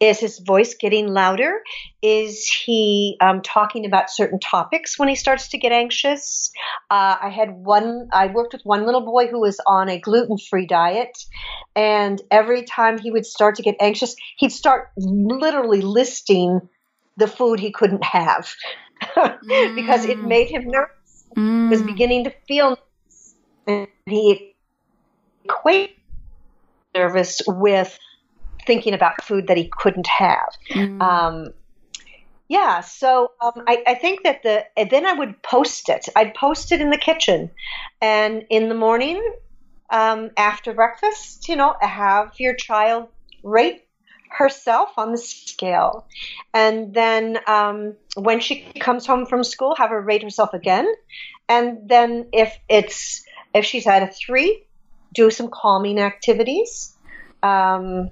Speaker 2: Is his voice getting louder? Is he um, talking about certain topics when he starts to get anxious? Uh, I had one, I worked with one little boy who was on a gluten free diet, and every time he would start to get anxious, he'd start literally listing the food he couldn't have because it mm. made him nervous mm. was beginning to feel and he equated nervous with thinking about food that he couldn't have. Mm. Um, yeah, so um, I, I, think that the then I would post it. I'd post it in the kitchen, and in the morning um, after breakfast, you know, have your child rate herself on the scale, and then um, when she comes home from school, have her rate herself again, and then if it's if she's at a three, do some calming activities. Um,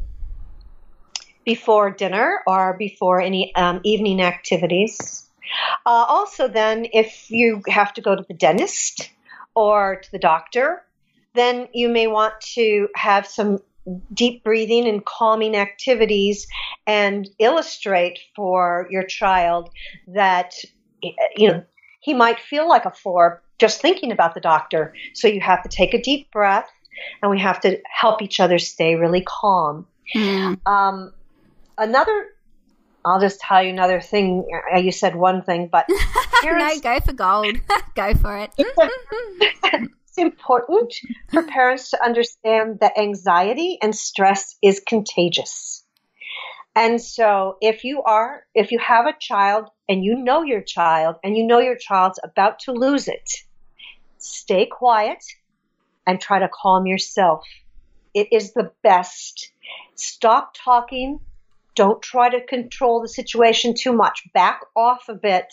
Speaker 2: before dinner or before any um, evening activities. Uh, also, then, if you have to go to the dentist or to the doctor, then you may want to have some deep breathing and calming activities and illustrate for your child that, you know, he might feel like a four just thinking about the doctor. So you have to take a deep breath and we have to help each other stay really calm. Mm. Um, another I'll just tell you another thing. Uh, you said one thing, but
Speaker 1: parents, no, go for gold. go for it.
Speaker 2: it's important for parents to understand that anxiety and stress is contagious. And so if you are, if you have a child and you know your child and you know your child's about to lose it, stay quiet and try to calm yourself. It is the best. Stop talking don't try to control the situation too much. Back off a bit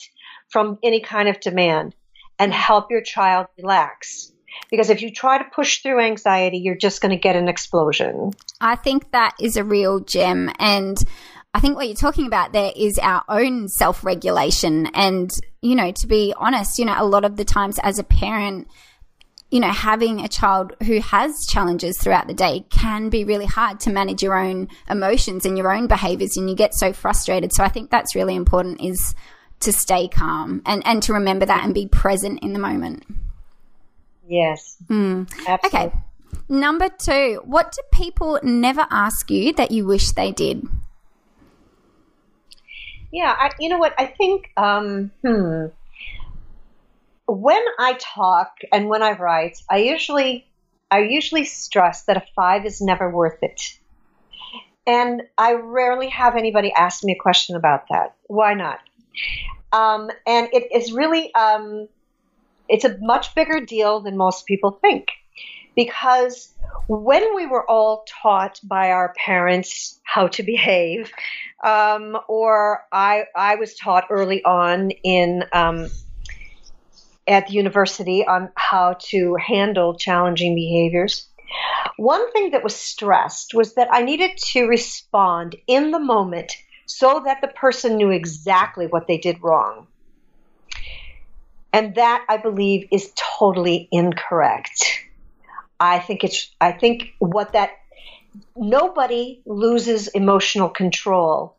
Speaker 2: from any kind of demand and help your child relax. Because if you try to push through anxiety, you're just going to get an explosion.
Speaker 1: I think that is a real gem. And I think what you're talking about there is our own self regulation. And, you know, to be honest, you know, a lot of the times as a parent, you know, having a child who has challenges throughout the day can be really hard to manage your own emotions and your own behaviors and you get so frustrated. So I think that's really important is to stay calm and, and to remember that and be present in the moment.
Speaker 2: Yes.
Speaker 1: Mm. Okay. Number two, what do people never ask you that you wish they did?
Speaker 2: Yeah, I, you know what? I think, um, hmm, when I talk and when I write, I usually I usually stress that a five is never worth it. And I rarely have anybody ask me a question about that. Why not? Um, and it is really um, it's a much bigger deal than most people think because when we were all taught by our parents how to behave, um, or I I was taught early on in um, at the university on how to handle challenging behaviors. One thing that was stressed was that I needed to respond in the moment so that the person knew exactly what they did wrong. And that I believe is totally incorrect. I think it's I think what that nobody loses emotional control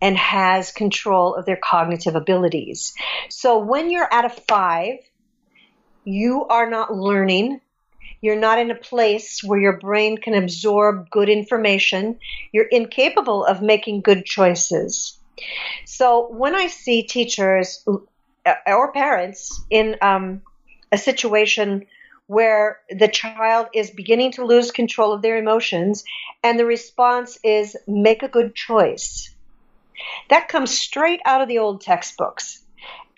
Speaker 2: and has control of their cognitive abilities. So when you're at a 5 you are not learning. You're not in a place where your brain can absorb good information. You're incapable of making good choices. So when I see teachers uh, or parents in um, a situation where the child is beginning to lose control of their emotions and the response is make a good choice, that comes straight out of the old textbooks.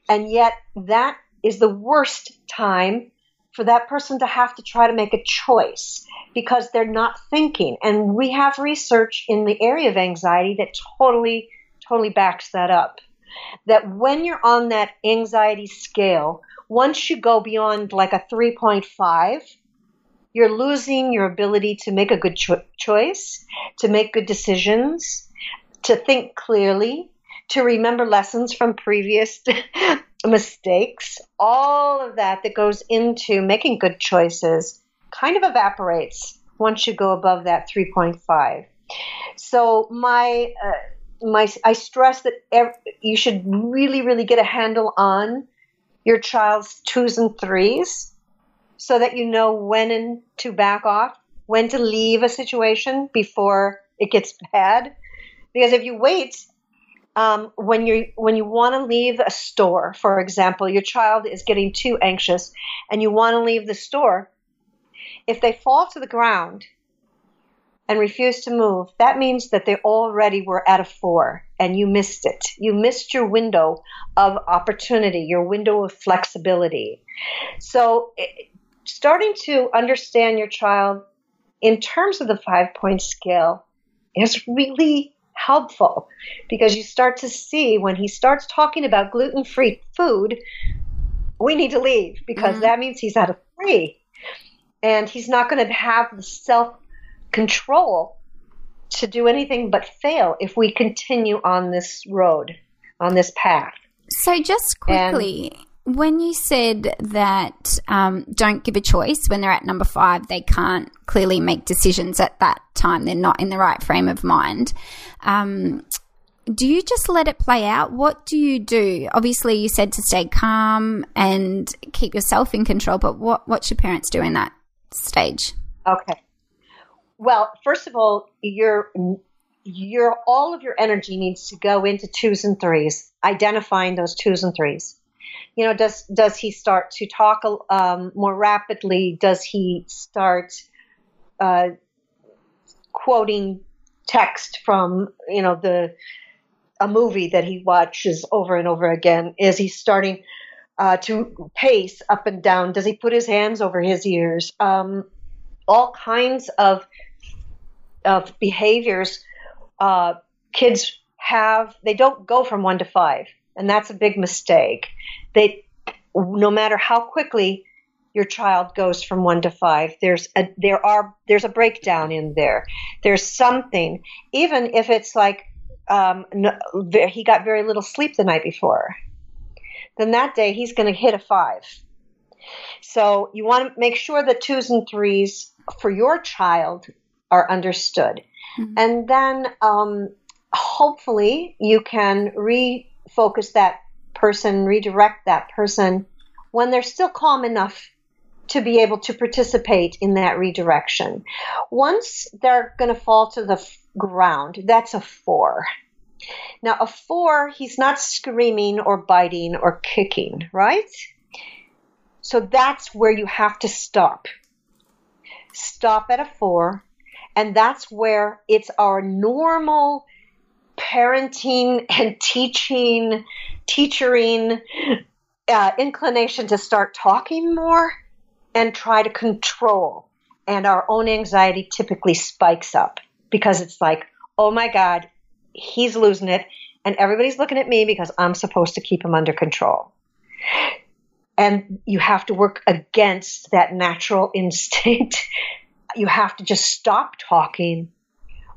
Speaker 2: And yet that is the worst time for that person to have to try to make a choice because they're not thinking. And we have research in the area of anxiety that totally, totally backs that up. That when you're on that anxiety scale, once you go beyond like a 3.5, you're losing your ability to make a good cho- choice, to make good decisions, to think clearly, to remember lessons from previous mistakes, all of that that goes into making good choices kind of evaporates once you go above that 3.5. So my uh, my I stress that you should really really get a handle on your child's twos and threes so that you know when and to back off, when to leave a situation before it gets bad. Because if you wait um, when you when you want to leave a store, for example, your child is getting too anxious, and you want to leave the store. If they fall to the ground and refuse to move, that means that they already were at a four and you missed it. You missed your window of opportunity, your window of flexibility. So, starting to understand your child in terms of the five point scale is really helpful because you start to see when he starts talking about gluten free food, we need to leave because mm-hmm. that means he's out of three. And he's not going to have the self control to do anything but fail if we continue on this road, on this path.
Speaker 1: So, just quickly, and, when you said that um, don't give a choice when they're at number five, they can't clearly make decisions at that time, they're not in the right frame of mind. Um, do you just let it play out? What do you do? Obviously, you said to stay calm and keep yourself in control, but what, what should parents do in that stage?
Speaker 2: Okay. Well, first of all, your your all of your energy needs to go into twos and threes, identifying those twos and threes. You know, does does he start to talk um, more rapidly? Does he start uh, quoting text from you know the a movie that he watches over and over again? Is he starting uh, to pace up and down? Does he put his hands over his ears? Um, all kinds of of behaviors uh, kids have they don't go from one to five and that's a big mistake they no matter how quickly your child goes from one to five there's a there are there's a breakdown in there there's something even if it's like um, no, he got very little sleep the night before then that day he's going to hit a five so you want to make sure that twos and threes for your child are understood. Mm-hmm. And then um, hopefully you can refocus that person, redirect that person when they're still calm enough to be able to participate in that redirection. Once they're going to fall to the f- ground, that's a four. Now, a four, he's not screaming or biting or kicking, right? So that's where you have to stop. Stop at a four and that's where it's our normal parenting and teaching, teachering uh, inclination to start talking more and try to control. And our own anxiety typically spikes up because it's like, oh my God, he's losing it. And everybody's looking at me because I'm supposed to keep him under control. And you have to work against that natural instinct you have to just stop talking,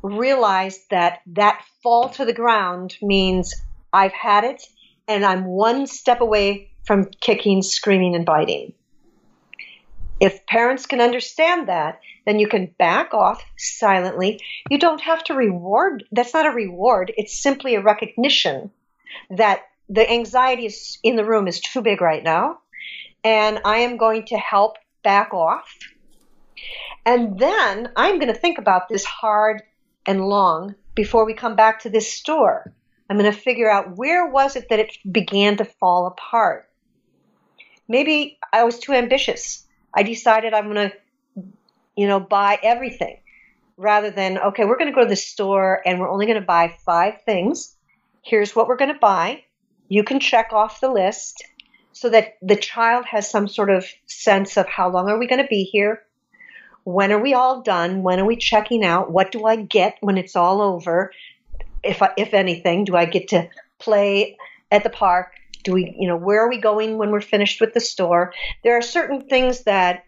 Speaker 2: realize that that fall to the ground means I've had it and I'm one step away from kicking, screaming, and biting. If parents can understand that, then you can back off silently. You don't have to reward. That's not a reward. It's simply a recognition that the anxiety is in the room is too big right now. And I am going to help back off and then I'm going to think about this hard and long before we come back to this store. I'm going to figure out where was it that it began to fall apart. Maybe I was too ambitious. I decided I'm going to, you know, buy everything rather than, okay, we're going to go to the store and we're only going to buy five things. Here's what we're going to buy. You can check off the list so that the child has some sort of sense of how long are we going to be here? When are we all done? When are we checking out? What do I get when it's all over? If I, if anything, do I get to play at the park? Do we, you know, where are we going when we're finished with the store? There are certain things that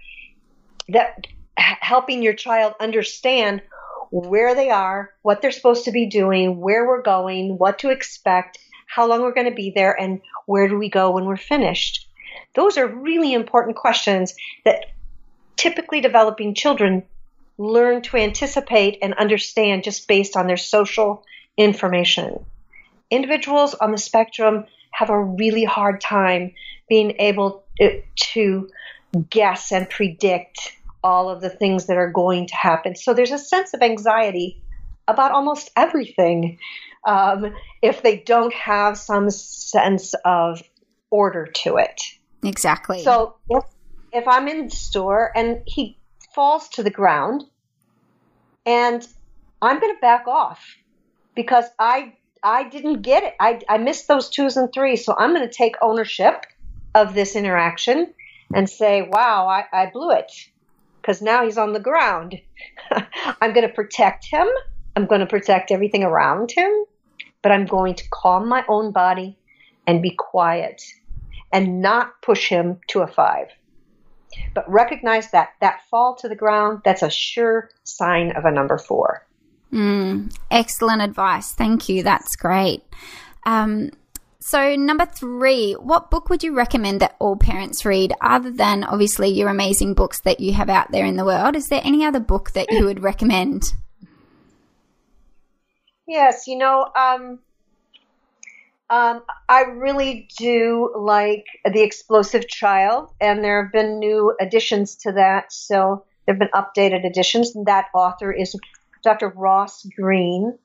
Speaker 2: that helping your child understand where they are, what they're supposed to be doing, where we're going, what to expect, how long we're going to be there, and where do we go when we're finished. Those are really important questions that typically developing children learn to anticipate and understand just based on their social information. Individuals on the spectrum have a really hard time being able to guess and predict all of the things that are going to happen. So there's a sense of anxiety about almost everything um, if they don't have some sense of order to it.
Speaker 1: Exactly.
Speaker 2: So if I'm in the store and he falls to the ground, and I'm going to back off because I I didn't get it. I, I missed those twos and threes. So I'm going to take ownership of this interaction and say, wow, I, I blew it because now he's on the ground. I'm going to protect him. I'm going to protect everything around him, but I'm going to calm my own body and be quiet and not push him to a five. But recognize that that fall to the ground, that's a sure sign of a number four.
Speaker 1: Mm, excellent advice. Thank you. That's great. Um, so, number three, what book would you recommend that all parents read other than obviously your amazing books that you have out there in the world? Is there any other book that you would recommend?
Speaker 2: Yes, you know, um, um, I really do like The Explosive Child, and there have been new additions to that. So, there have been updated editions, and that author is Dr. Ross Greene.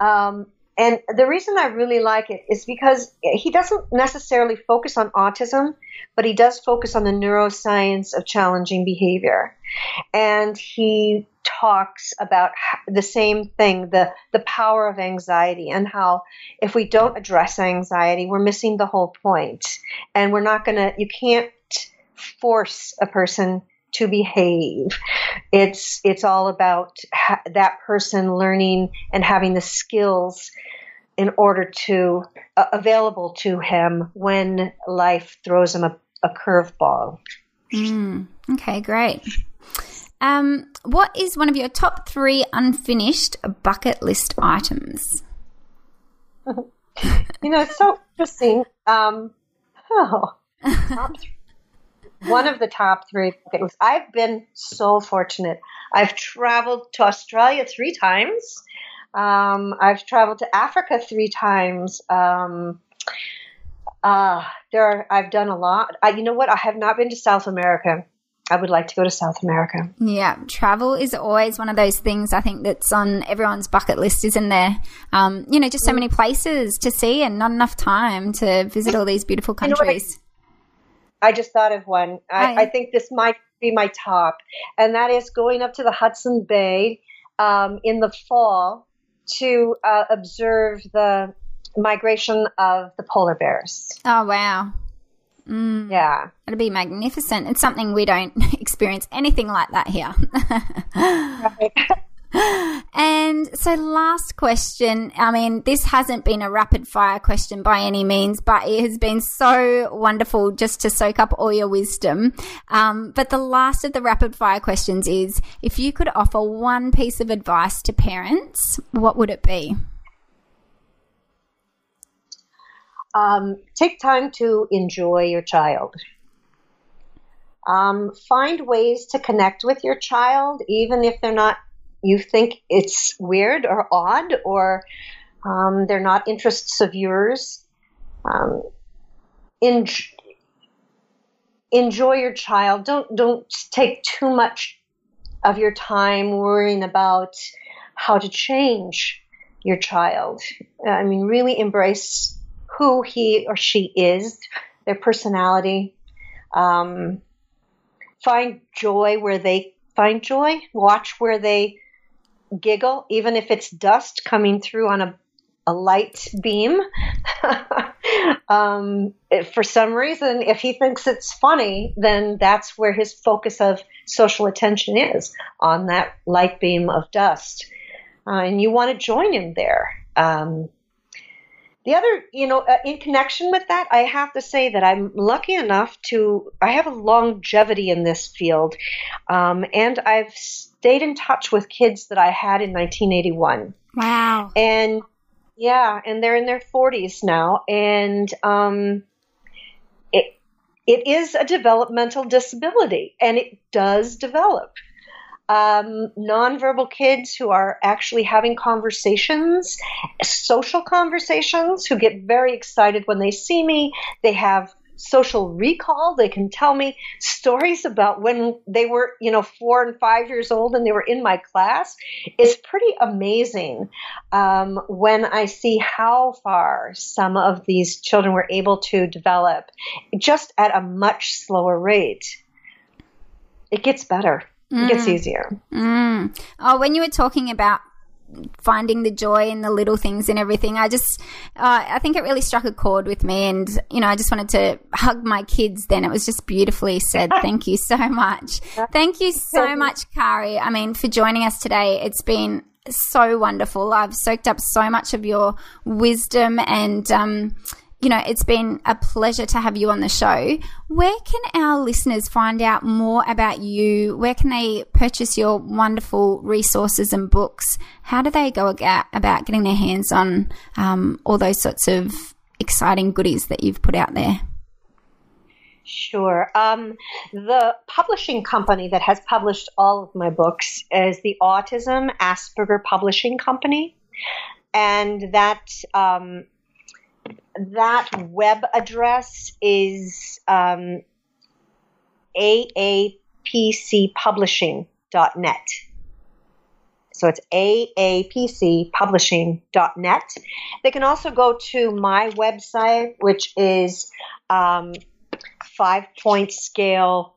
Speaker 2: Um, and the reason I really like it is because he doesn't necessarily focus on autism, but he does focus on the neuroscience of challenging behavior. And he talks about the same thing, the, the power of anxiety and how if we don't address anxiety, we're missing the whole point. And we're not going to, you can't force a person to behave. It's it's all about ha- that person learning and having the skills in order to uh, available to him when life throws him a, a curveball.
Speaker 1: Mm, okay, great. Um, what is one of your top three unfinished bucket list items?
Speaker 2: you know, it's so interesting. Um, oh, top three one of the top three things. I've been so fortunate. I've traveled to Australia three times. Um, I've traveled to Africa three times. Um, uh, there, are, I've done a lot. I, you know what? I have not been to South America. I would like to go to South America.
Speaker 1: Yeah, travel is always one of those things I think that's on everyone's bucket list, isn't there? Um, you know, just so mm. many places to see and not enough time to visit all these beautiful countries.
Speaker 2: I just thought of one. I, I, think this might be my top, and that is going up to the Hudson Bay um, in the fall to uh, observe the migration of the polar bears.
Speaker 1: Oh, wow.
Speaker 2: Mm, yeah.
Speaker 1: It'll be magnificent. It's something we don't experience anything like that here. right. And so, last question. I mean, this hasn't been a rapid fire question by any means, but it has been so wonderful just to soak up all your wisdom. Um, but the last of the rapid fire questions is if you could offer one piece of advice to parents, what would it be?
Speaker 2: Um, take time to enjoy your child. Um, find ways to connect with your child, even if they're not you think it's weird or odd or um, they're not interests of yours. Um, en- enjoy your child. Don't don't take too much of your time worrying about how to change your child. I mean, really embrace who he or she is, their personality. Um, find joy where they find joy. Watch where they giggle, even if it's dust coming through on a, a light beam. um, for some reason, if he thinks it's funny, then that's where his focus of social attention is on that light beam of dust. Uh, and you want to join him there. Um, the other, you know, uh, in connection with that, I have to say that I'm lucky enough to, I have a longevity in this field. Um, and I've stayed in touch with kids that I had in 1981.
Speaker 1: Wow.
Speaker 2: And yeah, and they're in their 40s now. And um, it, it is a developmental disability and it does develop um, nonverbal kids who are actually having conversations, social conversations, who get very excited when they see me. They have social recall. They can tell me stories about when they were, you know, four and five years old and they were in my class. It's pretty amazing um, when I see how far some of these children were able to develop just at a much slower rate. It gets better. It gets mm. easier.
Speaker 1: Mm. Oh, when you were talking about finding the joy in the little things and everything. I just, uh, I think it really struck a chord with me. And, you know, I just wanted to hug my kids then. It was just beautifully said. Thank you so much. Thank you so much, Kari. I mean, for joining us today. It's been so wonderful. I've soaked up so much of your wisdom and, um, you know, it's been a pleasure to have you on the show. Where can our listeners find out more about you? Where can they purchase your wonderful resources and books? How do they go about getting their hands on um, all those sorts of exciting goodies that you've put out there?
Speaker 2: Sure. Um, the publishing company that has published all of my books is the Autism Asperger Publishing Company. And that um, that web address is um, aapcpublishing.net. So it's aapcpublishing.net. They can also go to my website, which is um, five point scale,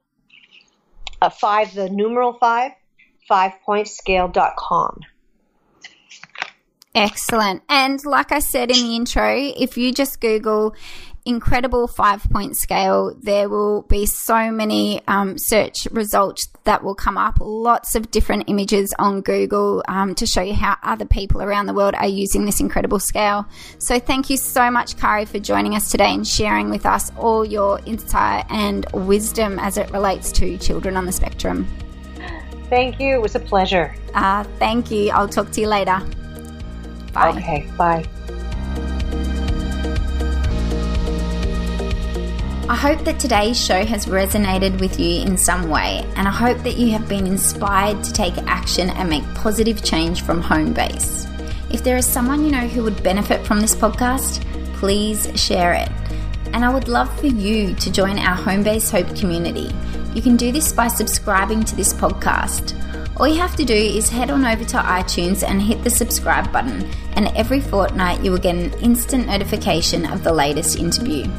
Speaker 2: uh, five, the numeral five, fivepointscale.com.
Speaker 1: Excellent. And like I said in the intro, if you just Google incredible five point scale, there will be so many um, search results that will come up. Lots of different images on Google um, to show you how other people around the world are using this incredible scale. So, thank you so much, Kari, for joining us today and sharing with us all your insight and wisdom as it relates to children on the spectrum.
Speaker 2: Thank you. It was a pleasure.
Speaker 1: Uh, thank you. I'll talk to you later. Bye.
Speaker 2: Okay, bye.
Speaker 1: I hope that today's show has resonated with you in some way, and I hope that you have been inspired to take action and make positive change from home base. If there is someone you know who would benefit from this podcast, please share it. And I would love for you to join our Home Base Hope community. You can do this by subscribing to this podcast. All you have to do is head on over to iTunes and hit the subscribe button, and every fortnight you will get an instant notification of the latest interview.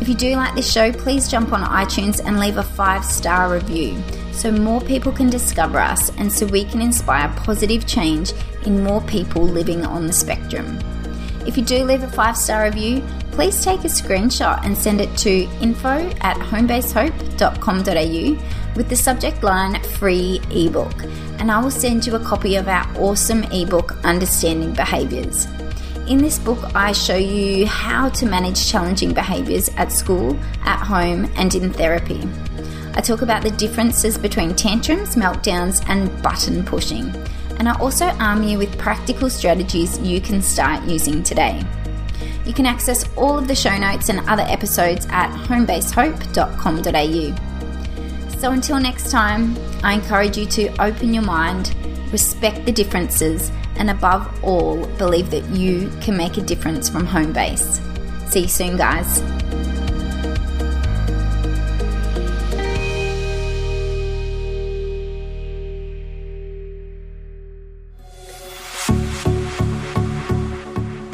Speaker 1: If you do like this show, please jump on iTunes and leave a five star review so more people can discover us and so we can inspire positive change in more people living on the spectrum. If you do leave a five star review, please take a screenshot and send it to info at homebasehope.com.au with the subject line free ebook, and I will send you a copy of our awesome ebook, Understanding Behaviours. In this book, I show you how to manage challenging behaviours at school, at home, and in therapy. I talk about the differences between tantrums, meltdowns, and button pushing. And I also arm you with practical strategies you can start using today. You can access all of the show notes and other episodes at homebasehope.com.au. So until next time, I encourage you to open your mind, respect the differences, and above all, believe that you can make a difference from home base. See you soon, guys.